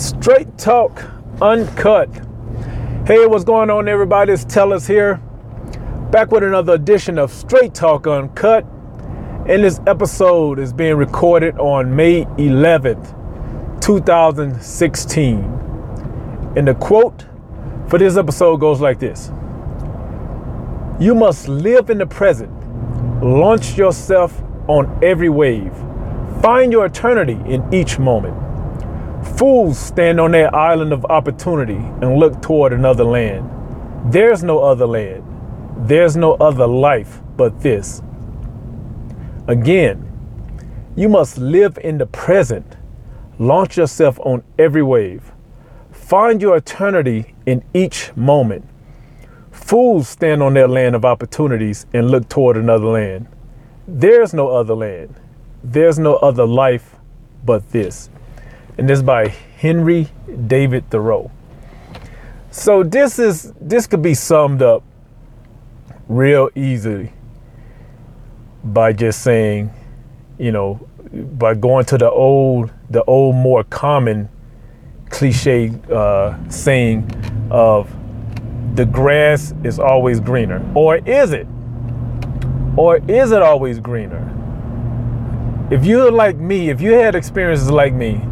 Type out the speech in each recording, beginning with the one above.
Straight Talk Uncut. Hey, what's going on, everybody? It's Tellus here. Back with another edition of Straight Talk Uncut. And this episode is being recorded on May 11th, 2016. And the quote for this episode goes like this You must live in the present, launch yourself on every wave, find your eternity in each moment. Fools stand on their island of opportunity and look toward another land. There's no other land. There's no other life but this. Again, you must live in the present. Launch yourself on every wave. Find your eternity in each moment. Fools stand on their land of opportunities and look toward another land. There's no other land. There's no other life but this and this is by Henry David Thoreau. So this is this could be summed up real easily by just saying, you know, by going to the old the old more common cliche uh, saying of the grass is always greener, or is it? Or is it always greener? If you're like me, if you had experiences like me,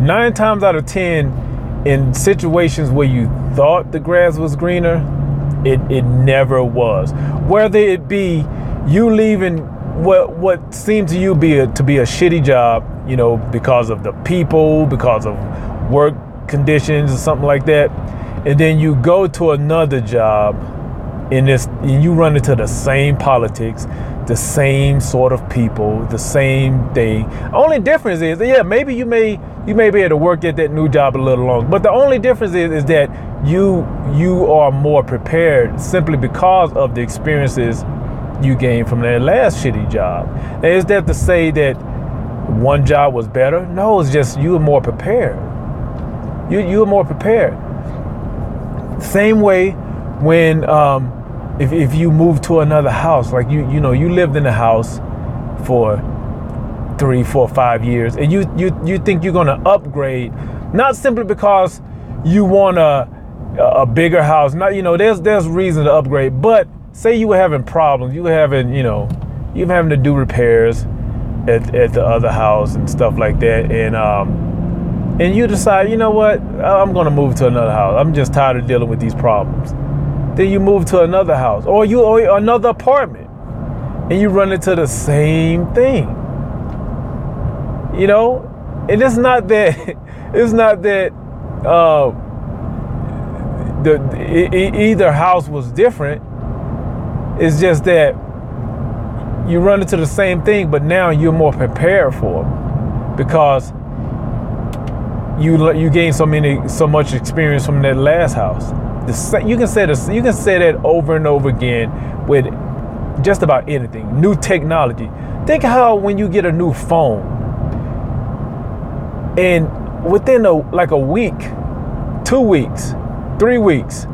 nine times out of ten, in situations where you thought the grass was greener, it, it never was. Whether it be you leaving what what seemed to you be a, to be a shitty job, you know, because of the people, because of work conditions or something like that, and then you go to another job in this and you run into the same politics, the same sort of people, the same thing. Only difference is, yeah, maybe you may you may be able to work at that new job a little longer, but the only difference is, is that you you are more prepared simply because of the experiences you gained from that last shitty job. Now, is that to say that one job was better? No, it's just you were more prepared. You you were more prepared. Same way when um, if, if you move to another house, like you, you know, you lived in a house for three, four, five years, and you you you think you're gonna upgrade, not simply because you want a a bigger house. Not you know, there's there's reason to upgrade, but say you were having problems, you were having you know, you were having to do repairs at at the other house and stuff like that, and um. And you decide, you know what? I'm gonna move to another house. I'm just tired of dealing with these problems then you move to another house or you or another apartment and you run into the same thing. You know, and it's not that it's not that uh, the, the either house was different. It's just that you run into the same thing, but now you're more prepared for it because you you gain so many so much experience from that last house. The, you can say this, you can say that over and over again with just about anything. New technology. Think how when you get a new phone, and within a like a week, two weeks, three weeks,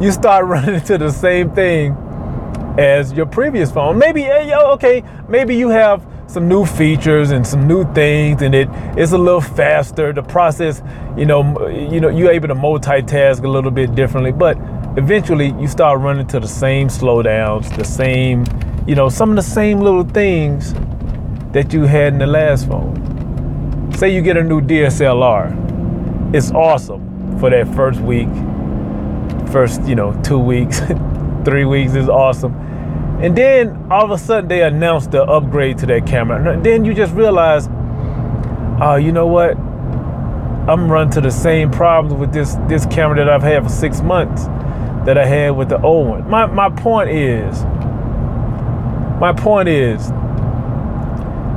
you start running into the same thing as your previous phone. Maybe, eh, okay, maybe you have some new features and some new things and it it's a little faster. The process you know you know you're able to multitask a little bit differently but eventually you start running to the same slowdowns the same you know some of the same little things that you had in the last phone. Say you get a new DSLR it's awesome for that first week first you know two weeks three weeks is awesome and then all of a sudden they announced the upgrade to that camera. And then you just realize, oh, you know what? I'm running to the same problems with this this camera that I've had for six months that I had with the old one. My my point is, my point is,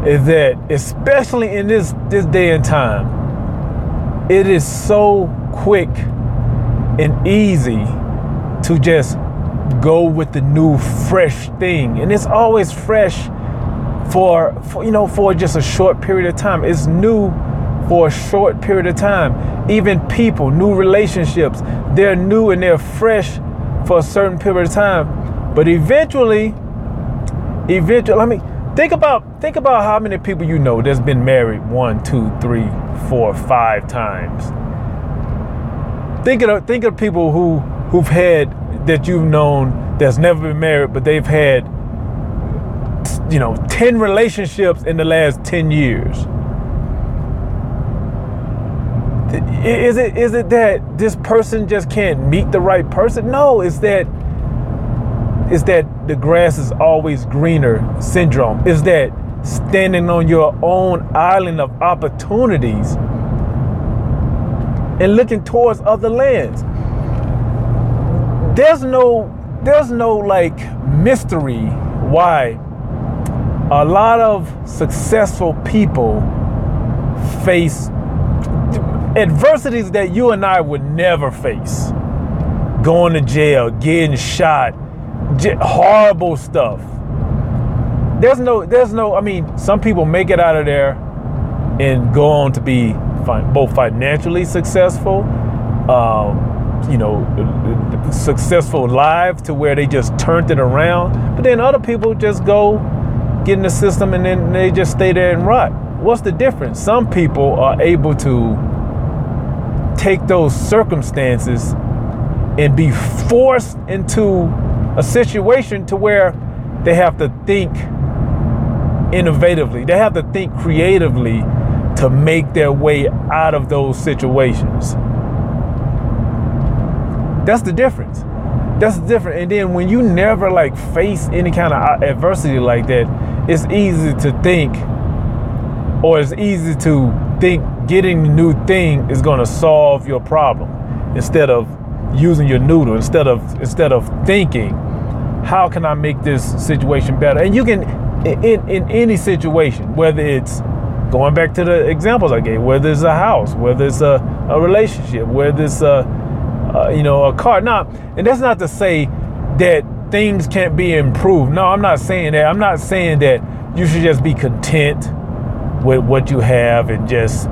is that especially in this this day and time, it is so quick and easy to just go with the new fresh thing. And it's always fresh for, for you know for just a short period of time. It's new for a short period of time. Even people new relationships they're new and they're fresh for a certain period of time. But eventually eventually i mean Think about think about how many people you know that's been married one, two, three, four, five times. Think of think of people who who've had that you've known that's never been married, but they've had you know 10 relationships in the last 10 years. Is it is it that this person just can't meet the right person? No, it's that is that the grass is always greener syndrome. Is that standing on your own island of opportunities and looking towards other lands. There's no there's no like mystery why a lot of successful people face adversities that you and I would never face. Going to jail, getting shot, horrible stuff. There's no, there's no. I mean, some people make it out of there and go on to be both financially successful, um, you know, successful lives to where they just turned it around. But then other people just go get in the system and then they just stay there and rot. What's the difference? Some people are able to take those circumstances and be forced into a situation to where they have to think innovatively. They have to think creatively to make their way out of those situations. That's the difference. That's the difference. And then when you never like face any kind of adversity like that, it's easy to think, or it's easy to think getting the new thing is going to solve your problem instead of using your noodle instead of instead of thinking how can I make this situation better? And you can, in, in any situation, whether it's going back to the examples I gave, whether it's a house, whether it's a, a relationship, whether it's a, a, you know, a car. Now, and that's not to say that things can't be improved. No, I'm not saying that. I'm not saying that you should just be content with what you have and just,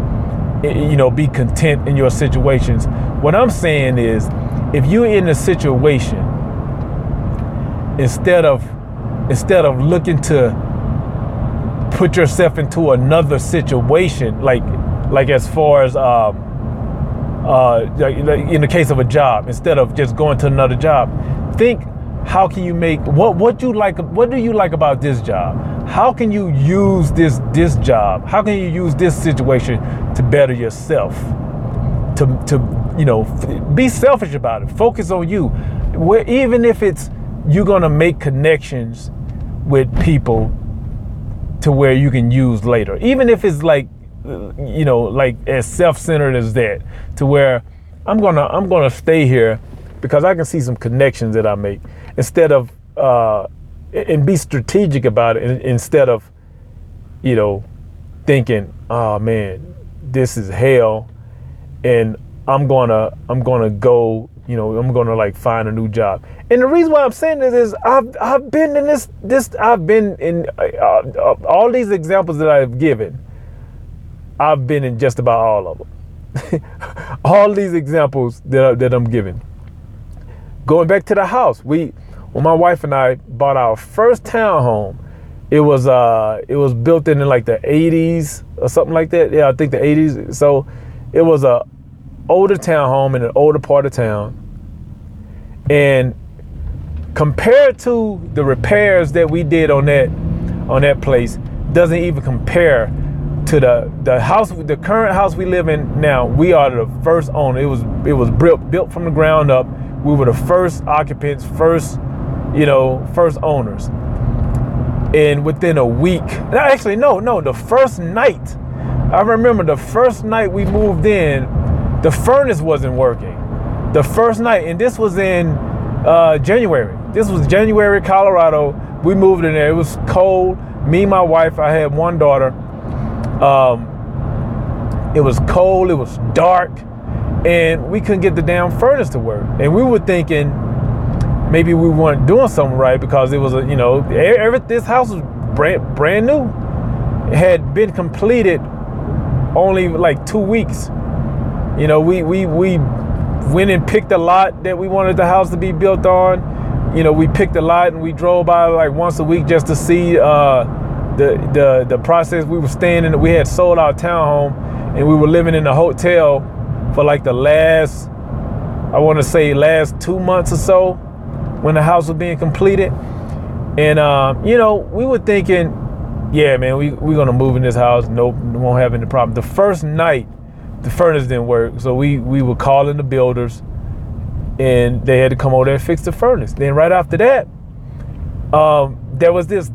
you know, be content in your situations. What I'm saying is, if you're in a situation instead of instead of looking to put yourself into another situation like like as far as um uh in the case of a job instead of just going to another job. Think how can you make what what you like what do you like about this job? How can you use this this job? How can you use this situation to better yourself? To to you know be selfish about it. Focus on you. Where even if it's you're to make connections with people to where you can use later. Even if it's like, you know, like as self-centered as that, to where I'm gonna I'm gonna stay here because I can see some connections that I make instead of uh, and be strategic about it instead of, you know, thinking, oh man, this is hell, and I'm gonna I'm gonna go you know, I'm gonna like find a new job. And the reason why I'm saying this is I've I've been in this this I've been in uh, uh, all these examples that I've given. I've been in just about all of them. all these examples that that I'm giving. Going back to the house, we when my wife and I bought our first townhome, it was uh it was built in, in like the 80s or something like that. Yeah, I think the 80s. So it was a older townhome in an older part of town. And compared to the repairs that we did on that on that place, doesn't even compare to the the house the current house we live in now. We are the first owner. It was it was built built from the ground up. We were the first occupants, first, you know, first owners. And within a week, actually no, no, the first night, I remember the first night we moved in, the furnace wasn't working. The first night, and this was in uh, January. This was January, Colorado. We moved in there. It was cold. Me, and my wife, I had one daughter. Um, it was cold. It was dark, and we couldn't get the damn furnace to work. And we were thinking maybe we weren't doing something right because it was a you know every this house was brand brand new. It had been completed only like two weeks you know, we we we went and picked a lot that we wanted the house to be built on. You know, we picked a lot and we drove by like once a week just to see uh, the the the process we were staying in we had sold our townhome and we were living in a hotel for like the last I want to say last two months or so when the house was being completed. And uh, you know, we were thinking, yeah, man, we we're gonna move in this house. Nope, won't have any problem. The first night, the furnace didn't work, so we we were calling the builders, and they had to come over there and fix the furnace. Then right after that, um, there was this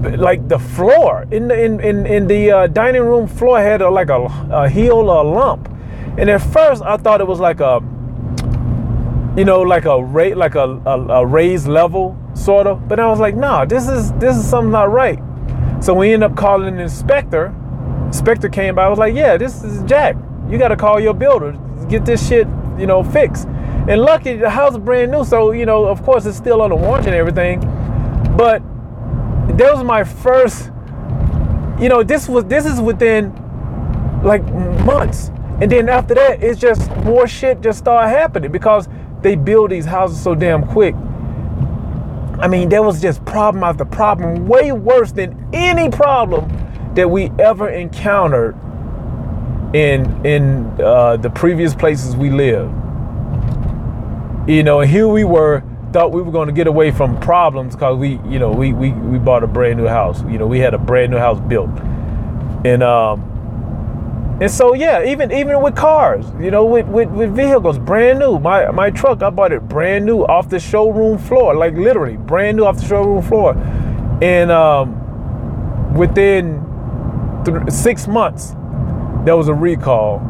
like the floor in the in in, in the uh, dining room floor had a, like a, a heel or a lump. And at first i thought it was like a you know like a rate like a, a, a, raised level sort of. But i was like nah this is this is something not right. So we ended up calling an inspector. Inspector came by I was like yeah this is jack. You got to call your builder. Get this shit you know fixed. And lucky the house is brand new so you know of course it's still under warranty and everything. But that was my first you know this was this is within like months. And then after that it's just more shit just started happening because they build these houses so damn quick. I mean there was just problem after problem way worse than any problem that we ever encountered in in uh, the previous places we lived. You know and here we were thought we were going to get away from problems because we, you know, we, we, we bought a brand new house. You know, we had a brand new house built. And, um, and so yeah, even even with cars, you know, with, with, with vehicles, brand new. My my truck, I bought it brand new off the showroom floor, like literally brand new off the showroom floor. And um, within th- six months, there was a recall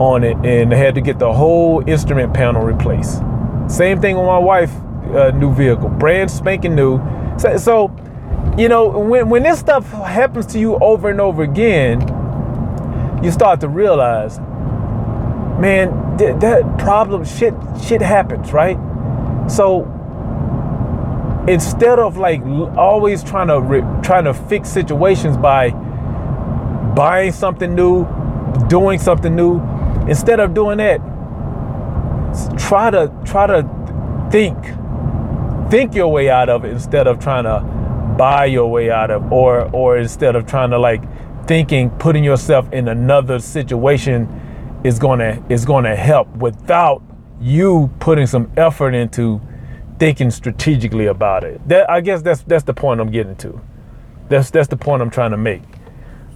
on it, and they had to get the whole instrument panel replaced. Same thing with my wife, uh, new vehicle, brand spanking new. So, so, you know, when when this stuff happens to you over and over again, you start to realize, man, th- that problem, shit, shit happens, right? So instead of like always trying to re- trying to fix situations by buying something new, doing something new, instead of doing that, try to try to think think your way out of it instead of trying to buy your way out of or or instead of trying to like thinking putting yourself in another situation is going to is going to help without you putting some effort into thinking strategically about it. That i guess that's that's the point i'm getting to. That's that's the point i'm trying to make.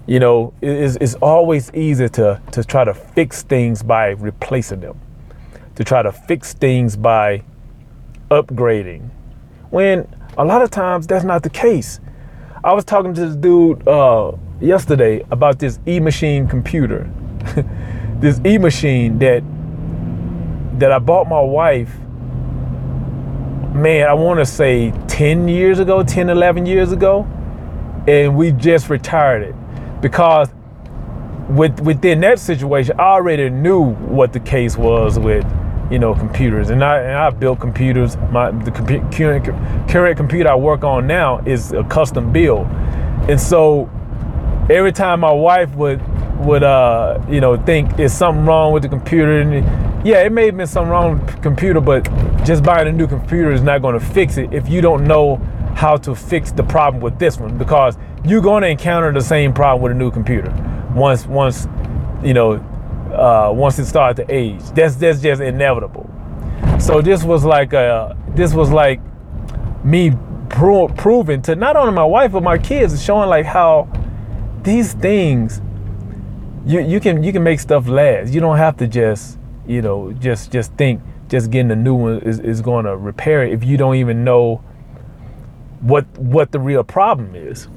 You know it's, it's always easy to to try to fix things by replacing them to try to fix things by upgrading when a lot of times that's not the case. I was talking to this dude uh, yesterday about this e-machine computer, this e-machine that that I bought my wife. Man, I want to say 10 years ago, 10, 11 years ago, and we just retired it because with within that situation, I already knew what the case was with you know, computers. And I, and I built computers. My the current, current computer I work on now is a custom build. And so every time my wife would would uh you know think is something wrong with the computer and yeah it may have been something wrong with the computer but just buying a new computer is not going to fix it if you don't know how to fix the problem with this one because you're going to encounter the same problem with a new computer once once you know uh, once it started to age. That's that's just inevitable. So this was like a, this was like me pro- proving to not only my wife but my kids, showing like how these things you you can you can make stuff last. You don't have to just you know just just think just getting a new one is, is going to repair it if you don't even know what what the real problem is.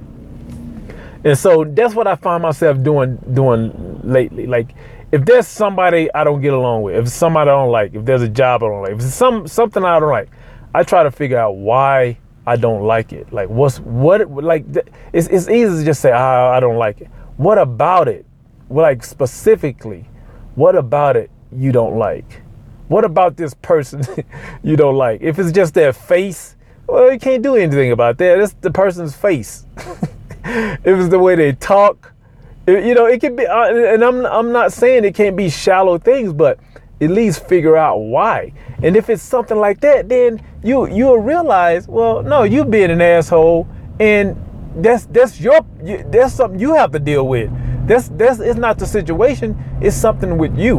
And so that's what I find myself doing doing lately. Like if there's somebody I don't get along with, if somebody I don't like, if there's a job I don't like, if it's some something I don't like, I try to figure out why I don't like it. Like what's what like it's it's easy to just say ah, I don't like it. What about it? Like specifically, what about it you don't like? What about this person you don't like? If it's just their face, well, you can't do anything about that. It's the person's face. if it's the way they talk, you know, it can be, uh, and I'm I'm not saying it can't be shallow things, but at least figure out why. And if it's something like that, then you you'll realize, well, no, you being an asshole, and that's that's your that's something you have to deal with. That's that's it's not the situation. It's something with you.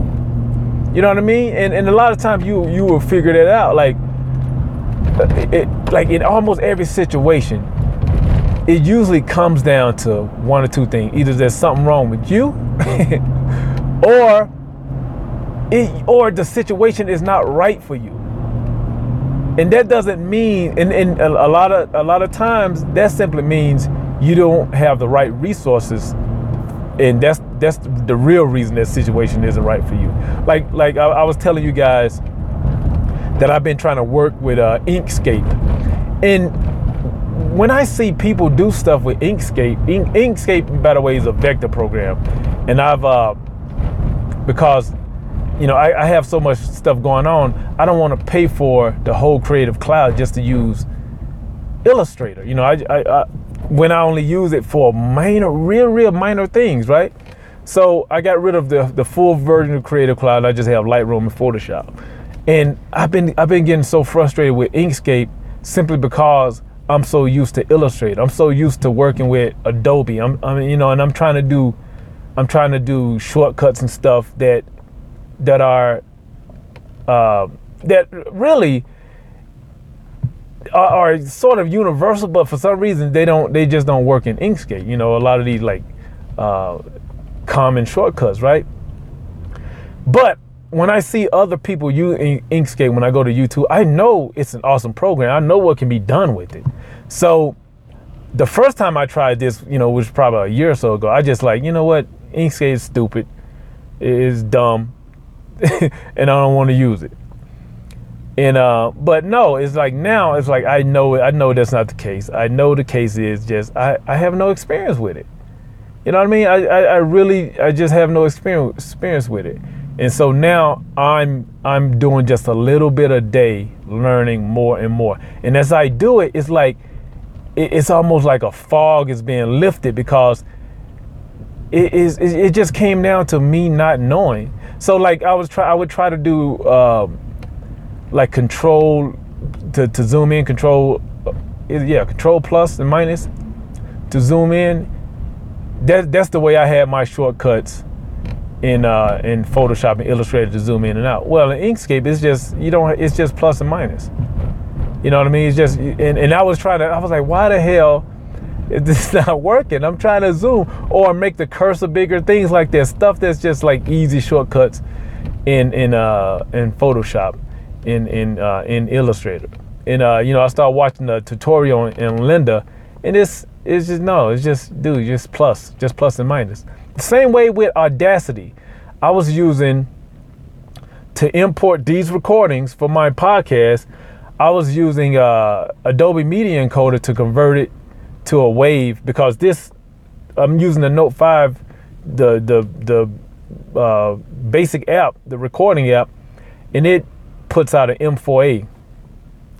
You know what I mean? And and a lot of times you you will figure that out. Like it, like in almost every situation, it usually comes down to one or two things. Either there's something wrong with you, or it, or the situation is not right for you. And that doesn't mean, and, and a, a lot of a lot of times that simply means you don't have the right resources, and that's that's the real reason that situation isn't right for you. Like like I, I was telling you guys that I've been trying to work with uh, Inkscape, and when I see people do stuff with Inkscape, Ink, Inkscape, by the way, is a vector program, and I've uh, because you know I, I, have so much stuff going on, I don't want to pay for the whole Creative Cloud just to use Illustrator. You know, I, I, I when I only use it for minor, real, real minor things, right? So I got rid of the the full version of Creative Cloud. I just have Lightroom and Photoshop, and I've been I've been getting so frustrated with Inkscape simply because I'm so used to Illustrator. I'm so used to working with Adobe. I'm, I mean, you know, and I'm trying to do, I'm trying to do shortcuts and stuff that, that are, uh, that really are, are, sort of universal, but for some reason they don't, they just don't work in Inkscape. You know, a lot of these like uh, common shortcuts, right? But when I see other people use Inkscape when I go to YouTube, I know it's an awesome program. I know what can be done with it. So the first time I tried this, you know, was probably a year or so ago, I just like, you know what, Inkscape is stupid, it is dumb, and I don't want to use it. And uh, but no, it's like now it's like I know it. I know that's not the case. I know the case is just I, I have no experience with it. You know what I mean? I, I, I really I just have no experience experience with it. And so now I'm I'm doing just a little bit a day, learning more and more. And as I do it, it's like it's almost like a fog is being lifted because it is it just came down to me not knowing. So like I was try I would try to do um, like control to, to zoom in, control uh, yeah, control plus and minus to zoom in. That that's the way I had my shortcuts in uh, in Photoshop and Illustrator to zoom in and out. Well, in Inkscape, it's just you don't. It's just plus and minus. You know what I mean? It's just and, and I was trying to. I was like, why the hell is this not working? I'm trying to zoom or make the cursor bigger, things like that. Stuff that's just like easy shortcuts in in uh in Photoshop, in in uh, in Illustrator. And uh, you know, I started watching the tutorial in Lynda, and it's it's just no, it's just dude, just plus, just plus and minus. The same way with Audacity, I was using to import these recordings for my podcast. I was using uh, Adobe Media Encoder to convert it to a wave because this I'm using the Note 5, the the the uh, basic app, the recording app, and it puts out an M4A.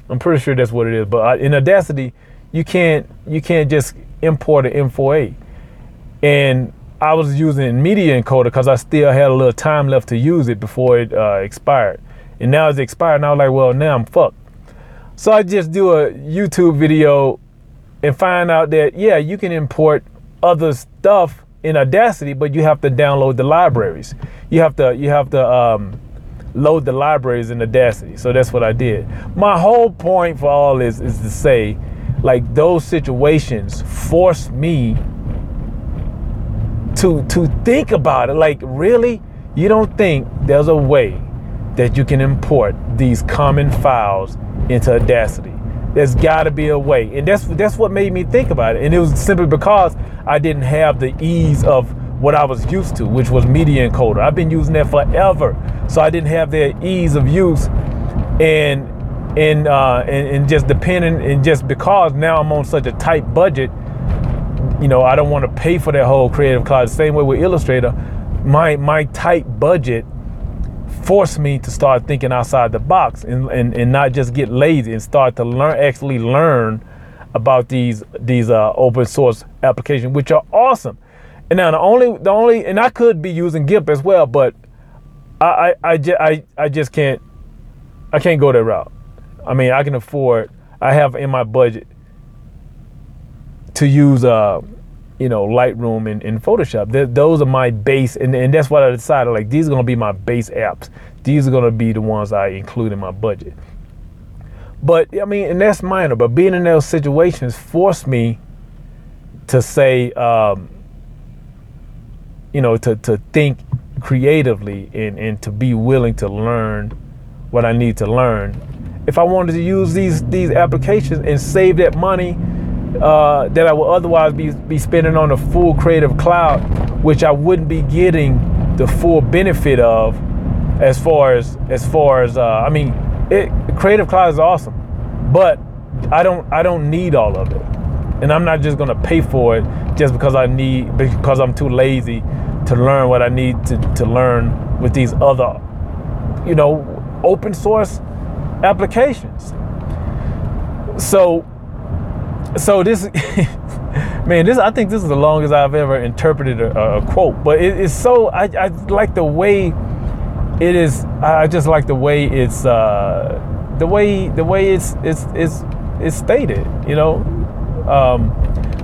I'm pretty sure that's what it is. But in Audacity, you can't you can't just import an M4A. And I was using Media Encoder because I still had a little time left to use it before it uh, expired. And now it's expired, and I was like, well, now I'm fucked. So I just do a YouTube video and find out that, yeah, you can import other stuff in Audacity, but you have to download the libraries. You have to, you have to um, load the libraries in Audacity. So that's what I did. My whole point for all this is to say, like, those situations force me to to think about it. Like, really, you don't think there's a way that you can import these common files into Audacity? There's got to be a way, and that's that's what made me think about it. And it was simply because I didn't have the ease of what I was used to, which was Media Encoder. I've been using that forever, so I didn't have that ease of use, and and uh, and, and just depending, and just because now I'm on such a tight budget you know, I don't want to pay for that whole Creative Cloud. Same way with Illustrator, my my tight budget forced me to start thinking outside the box and, and, and not just get lazy and start to learn actually learn about these these uh, open source applications, which are awesome. And now the only the only and I could be using GIMP as well, but I I I, I just can't I can't go that route. I mean, I can afford. I have in my budget to use uh you know Lightroom and, and Photoshop. Th- those are my base, and, and that's what I decided. Like these are gonna be my base apps. These are gonna be the ones I include in my budget. But I mean, and that's minor. But being in those situations forced me to say, um, you know, to to think creatively and and to be willing to learn what I need to learn. If I wanted to use these these applications and save that money uh, that I would otherwise be be spending on a full Creative Cloud, which I wouldn't be getting the full benefit of, as far as as far as uh, I mean, it, Creative Cloud is awesome, but I don't I don't need all of it, and I'm not just gonna pay for it just because I need because I'm too lazy to learn what I need to, to learn with these other, you know, open source applications. So, so this, man, this I think this is the longest I've ever interpreted a, a quote. But it, it's so I, I like the way it is. I just like the way it's uh, the way the way it's it's it's it's stated. You know. Um,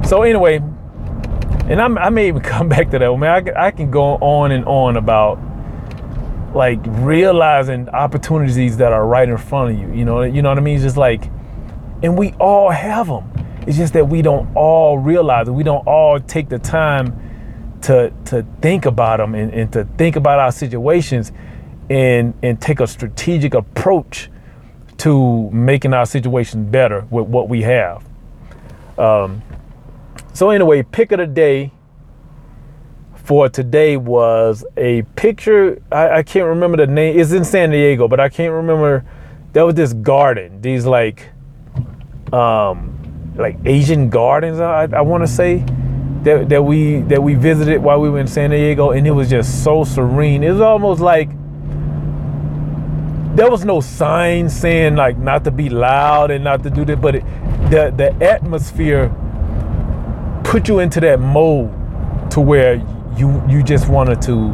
so anyway, and I'm, i may even come back to that. Man, I, I can go on and on about like realizing opportunities that are right in front of you. You know, you know what I mean? It's just like, and we all have them. It's just that we don't all realize it. We don't all take the time to to think about them and, and to think about our situations and and take a strategic approach to making our situation better with what we have. Um, so anyway, pick of the day for today was a picture. I, I, can't remember the name. It's in San Diego, but I can't remember. There was this garden. These like, um, like Asian gardens. I, I want to say that that we that we visited while we were in San Diego, and it was just so serene. It was almost like there was no sign saying like not to be loud and not to do that, but it, the the atmosphere put you into that mode to where you you just wanted to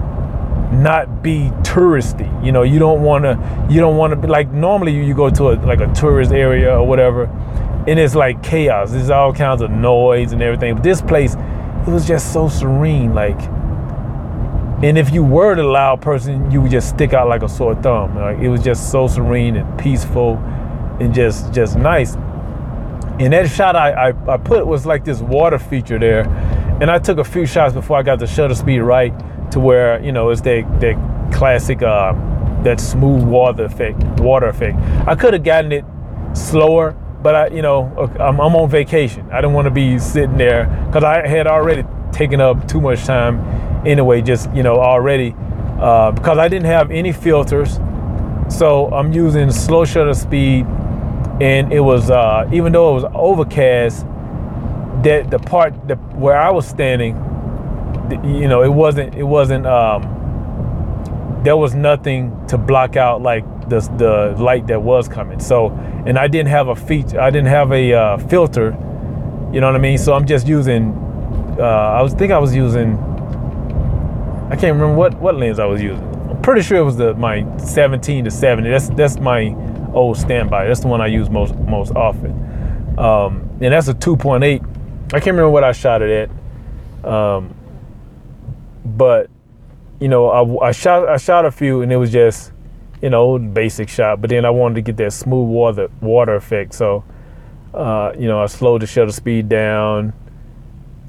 not be touristy. You know, you don't want to you don't want to be like normally you, you go to a, like a tourist area or whatever, and it's like chaos. There's all kinds of noise and everything. But this place, it was just so serene. Like, and if you were the loud person, you would just stick out like a sore thumb. Like it was just so serene and peaceful, and just just nice. And that shot I, I, I put was like this water feature there and I took a few shots before I got the shutter speed right to where you know it's that that classic uh, that smooth water effect. Water effect. I could have gotten it slower, but I you know I'm, I'm on vacation. I didn't want to be sitting there because I had already taken up too much time anyway. Just you know already uh, because I didn't have any filters, so I'm using slow shutter speed, and it was uh, even though it was overcast that the part the, where I was standing, you know, it wasn't it wasn't um, there was nothing to block out like the the light that was coming. So, and I didn't have a feature, I didn't have a uh, filter, you know what I mean. So I'm just using. Uh, I was think I was using. I can't remember what what lens I was using. I'm pretty sure it was the my 17 to 70. That's that's my old standby. That's the one I use most most often. Um, and that's a 2.8 I can't remember what I shot it at, um, but you know, I, I, shot I shot a few, and it was just you know basic shot. But then I wanted to get that smooth water water effect, so uh, you know I slowed the shutter speed down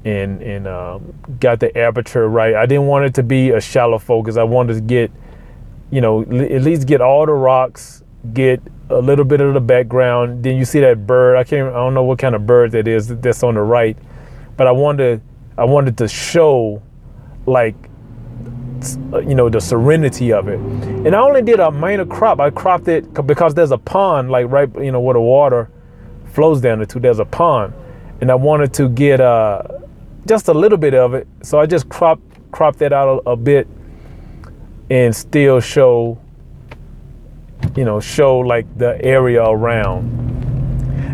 and and um, got the aperture right. I didn't want it to be a shallow focus. I wanted to get you know at least get all the rocks, get a little bit of the background. Then you see that bird. I can't. I don't know what kind of bird that is. That's on the right, but I wanted. I wanted to show, like, you know, the serenity of it. And I only did a minor crop. I cropped it because there's a pond, like right, you know, where the water flows down into. There's a pond, and I wanted to get uh, just a little bit of it. So I just cropped cropped that out a, a bit, and still show you know, show like the area around.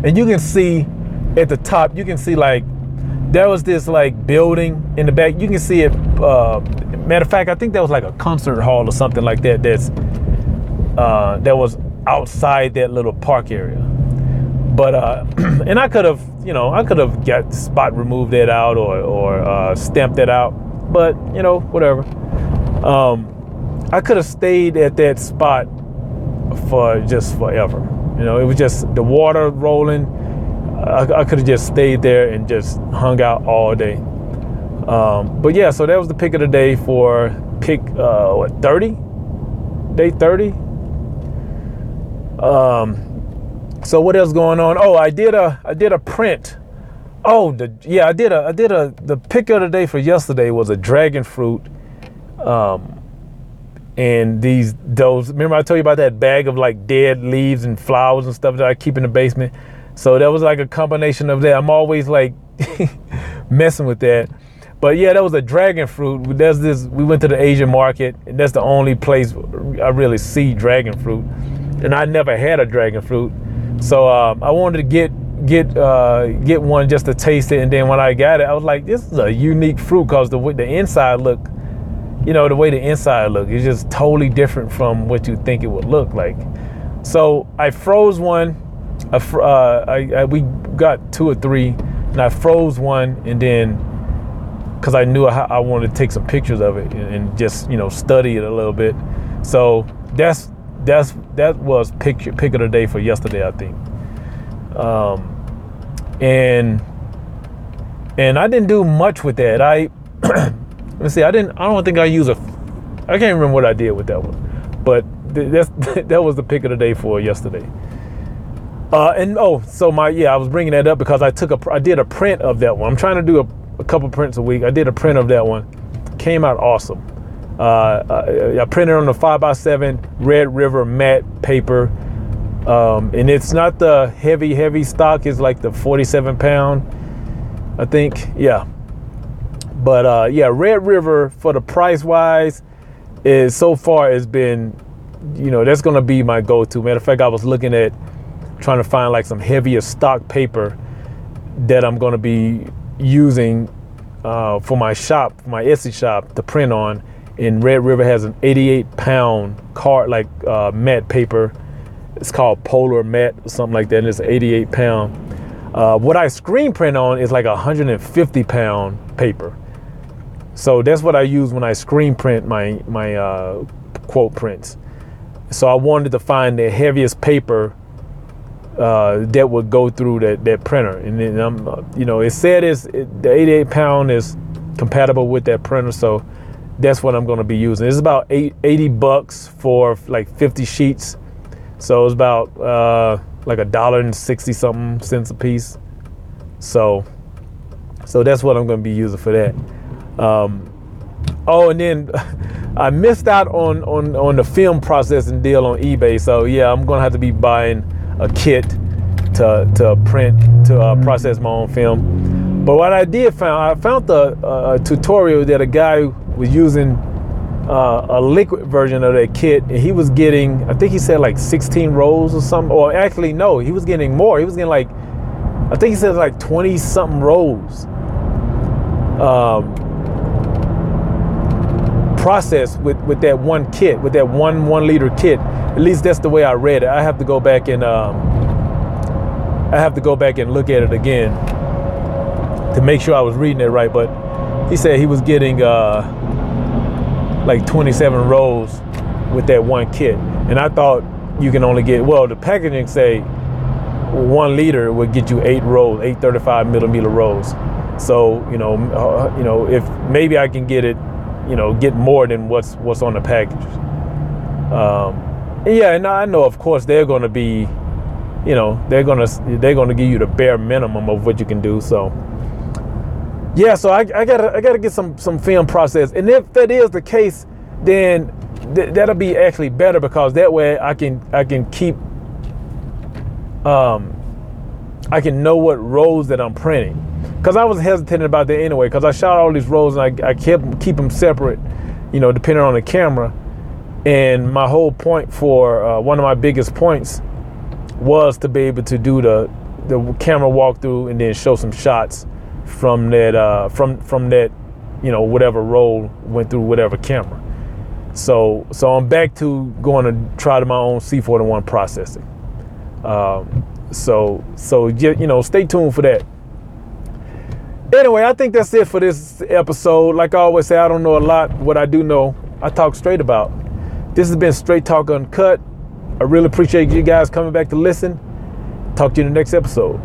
And you can see at the top, you can see like there was this like building in the back. You can see it. Uh, matter of fact, I think that was like a concert hall or something like that. That's uh, that was outside that little park area. but uh, and I could have, you know, I could have got spot removed that out or or uh, stamped that out, but you know, whatever. Um, I could have stayed at that spot for just forever. You know, it was just the water rolling. I, I could have just stayed there and just hung out all day. Um, but yeah, so that was the pick of the day for pick uh, what 30 day 30 um, so what else going on oh i did a i did a print oh the yeah i did a i did a the pick of the day for yesterday was a dragon fruit um, and these those remember i told you about that bag of like dead leaves and flowers and stuff that i keep in the basement so that was like a combination of that i'm always like messing with that but yeah, that was a dragon fruit. There's this. We went to the Asian market, and that's the only place I really see dragon fruit. And I never had a dragon fruit, so um, I wanted to get get uh, get one just to taste it. And then when I got it, I was like, this is a unique fruit because the the inside look, you know, the way the inside look is just totally different from what you think it would look like. So I froze one. I, uh, I, I we got two or three, and I froze one, and then because I knew I, I, wanted to take some pictures of it and, and, just you know study it a little bit. So that's that's that was picture pick of the day for yesterday, I think. Um, and and I didn't do much with that. I let me see. I didn't. I don't think I use a. I can't remember what I did with that one, but that's that was the pick of the day for yesterday. Uh, and oh, so my yeah, I was bringing that up because I took a I did a print of that one. I'm trying to do a a couple prints a week. I did a print of that one. Came out awesome. Uh, I, I, printed on the 5x7 Red River matte paper. Um, and it's not the heavy, heavy stock. It's like the 47 pound, I think. Yeah. But uh, yeah, Red River for the price wise is so far has been, you know, that's to be my go to. Matter of fact, I was looking at trying to find like some heavier stock paper that I'm to be using uh, for my shop, my Etsy shop, to print on. And Red River has an 88 pound card, like uh, matte paper. It's called Polar Matte or something like that. And it's 88 pound. Uh, what I screen print on is like 150 pound paper. So that's what I use when I screen print my my uh, quote prints. So I wanted to find the heaviest paper uh, that would go through that, that printer. And then, um, you know, it said it's, it, the 88 pound is compatible with that printer. So that's what I'm going to be using. It's about eight, 80 bucks for like 50 sheets. So it's about uh, like a dollar and 60 something cents a piece. So, so that's what I'm going to be using for that. Um, oh, and then I missed out on, on, on the film processing deal on eBay. So yeah, I'm to have to be buying a kit to to print to uh, process my own film. But what I did found, I found a, a tutorial that a guy was using uh, a liquid version of that kit, and he was getting, I think he said like 16 rolls or something. Or actually, no, he was getting more. He was getting like, I think he said like 20 something rolls. Um, process with with that one kit, with that one one liter kit. At least that's the way I read it. I have to go back and um, I have to go back and look at it again to make sure I was reading it right. But he said he was getting uh, like 27 rolls with that one kit, and I thought you can only get well the packaging say one liter would get you eight rolls, eight 35 millimeter rolls. So you know, uh, you know, if maybe I can get it you know, get more than what's what's on the package. Um, yeah, and I know, of course, they're going to be, you know, they're going to they're going to give you the bare minimum of what you can do. So, yeah, so I, I gotta I gotta get some some film process, and if that is the case, then th- that'll be actually better because that way I can I can keep um I can know what rows that I'm printing because I was hesitant about that anyway. Because I shot all these rolls and I, I kept keep them separate, you know, depending on the camera. And my whole point for uh, one of my biggest points was to be able to do the the camera walkthrough and then show some shots from that uh, from from that you know whatever roll went through whatever camera. So so I'm back to going to try to my own C41 processing. Um, So so you know, stay tuned for that. Anyway, I think that's it for this episode. Like I always say, I don't know a lot. What I do know, I talk straight about. This has been Straight Talk Uncut. I really appreciate you guys coming back to listen. Talk to you in the next episode.